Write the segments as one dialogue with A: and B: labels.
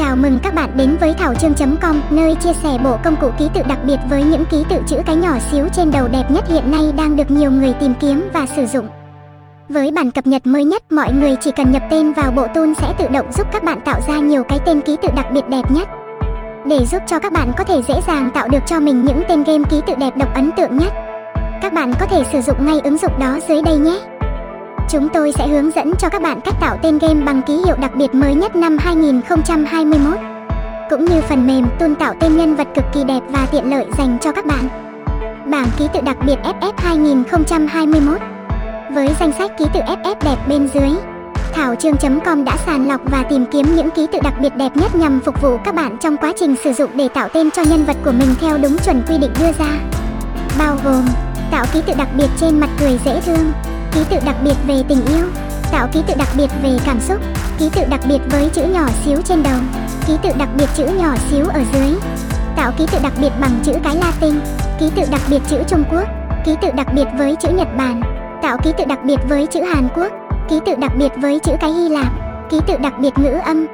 A: Chào mừng các bạn đến với thảo chương.com, nơi chia sẻ bộ công cụ ký tự đặc biệt với những ký tự chữ cái nhỏ xíu trên đầu đẹp nhất hiện nay đang được nhiều người tìm kiếm và sử dụng. Với bản cập nhật mới nhất, mọi người chỉ cần nhập tên vào bộ tool sẽ tự động giúp các bạn tạo ra nhiều cái tên ký tự đặc biệt đẹp nhất. Để giúp cho các bạn có thể dễ dàng tạo được cho mình những tên game ký tự đẹp độc ấn tượng nhất. Các bạn có thể sử dụng ngay ứng dụng đó dưới đây nhé. Chúng tôi sẽ hướng dẫn cho các bạn cách tạo tên game bằng ký hiệu đặc biệt mới nhất năm 2021 cũng như phần mềm tool tạo tên nhân vật cực kỳ đẹp và tiện lợi dành cho các bạn. Bảng ký tự đặc biệt FF 2021 Với danh sách ký tự FF đẹp bên dưới, Thảo Trương.com đã sàng lọc và tìm kiếm những ký tự đặc biệt đẹp nhất nhằm phục vụ các bạn trong quá trình sử dụng để tạo tên cho nhân vật của mình theo đúng chuẩn quy định đưa ra. Bao gồm tạo ký tự đặc biệt trên mặt cười dễ thương, ký tự đặc biệt về tình yêu, tạo ký tự đặc biệt về cảm xúc, ký tự đặc biệt với chữ nhỏ xíu trên đầu, ký tự đặc biệt chữ nhỏ xíu ở dưới, tạo ký tự đặc biệt bằng chữ cái Latin, ký tự đặc biệt chữ Trung Quốc, ký tự đặc biệt với chữ Nhật Bản, tạo ký tự đặc biệt với chữ Hàn Quốc, ký tự đặc biệt với chữ cái Hy Lạp, ký tự đặc biệt ngữ âm,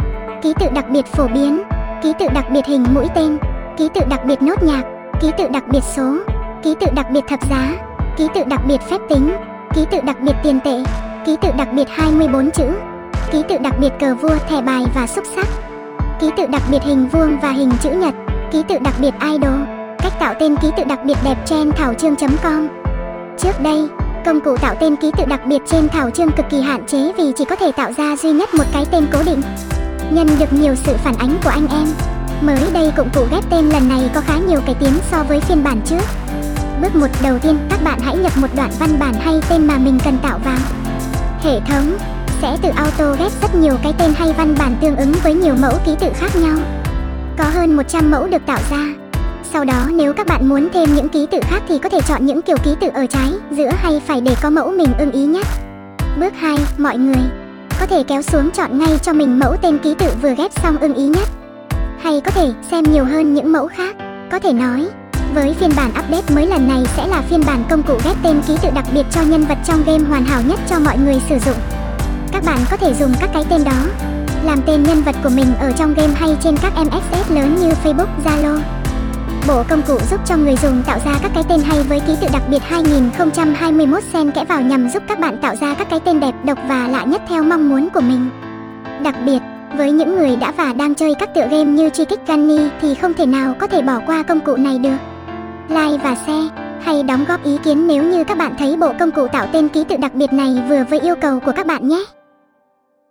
A: ký tự đặc biệt phổ biến, ký tự đặc biệt hình mũi tên, ký tự đặc biệt nốt nhạc, ký tự đặc biệt số, ký tự đặc biệt thập giá, ký tự đặc biệt phép tính, ký tự đặc biệt tiền tệ, ký tự đặc biệt 24 chữ, ký tự đặc biệt cờ vua, thẻ bài và xúc sắc, ký tự đặc biệt hình vuông và hình chữ nhật, ký tự đặc biệt idol, cách tạo tên ký tự đặc biệt đẹp trên thảo chương.com. Trước đây, công cụ tạo tên ký tự đặc biệt trên thảo chương cực kỳ hạn chế vì chỉ có thể tạo ra duy nhất một cái tên cố định. Nhân được nhiều sự phản ánh của anh em, mới đây công cụ ghép tên lần này có khá nhiều cải tiến so với phiên bản trước. Bước một đầu tiên, các bạn hãy nhập một đoạn văn bản hay tên mà mình cần tạo vào. Hệ thống sẽ tự auto ghép rất nhiều cái tên hay văn bản tương ứng với nhiều mẫu ký tự khác nhau. Có hơn 100 mẫu được tạo ra. Sau đó nếu các bạn muốn thêm những ký tự khác thì có thể chọn những kiểu ký tự ở trái, giữa hay phải để có mẫu mình ưng ý nhất. Bước 2, mọi người có thể kéo xuống chọn ngay cho mình mẫu tên ký tự vừa ghép xong ưng ý nhất. Hay có thể xem nhiều hơn những mẫu khác. Có thể nói, với phiên bản update mới lần này sẽ là phiên bản công cụ ghép tên ký tự đặc biệt cho nhân vật trong game hoàn hảo nhất cho mọi người sử dụng. Các bạn có thể dùng các cái tên đó làm tên nhân vật của mình ở trong game hay trên các MSS lớn như Facebook, Zalo. Bộ công cụ giúp cho người dùng tạo ra các cái tên hay với ký tự đặc biệt 2021 xen kẽ vào nhằm giúp các bạn tạo ra các cái tên đẹp, độc và lạ nhất theo mong muốn của mình. Đặc biệt, với những người đã và đang chơi các tựa game như Truy kích Gunny thì không thể nào có thể bỏ qua công cụ này được like và share hay đóng góp ý kiến nếu như các bạn thấy bộ công cụ tạo tên ký tự đặc biệt này vừa với yêu cầu của các bạn nhé.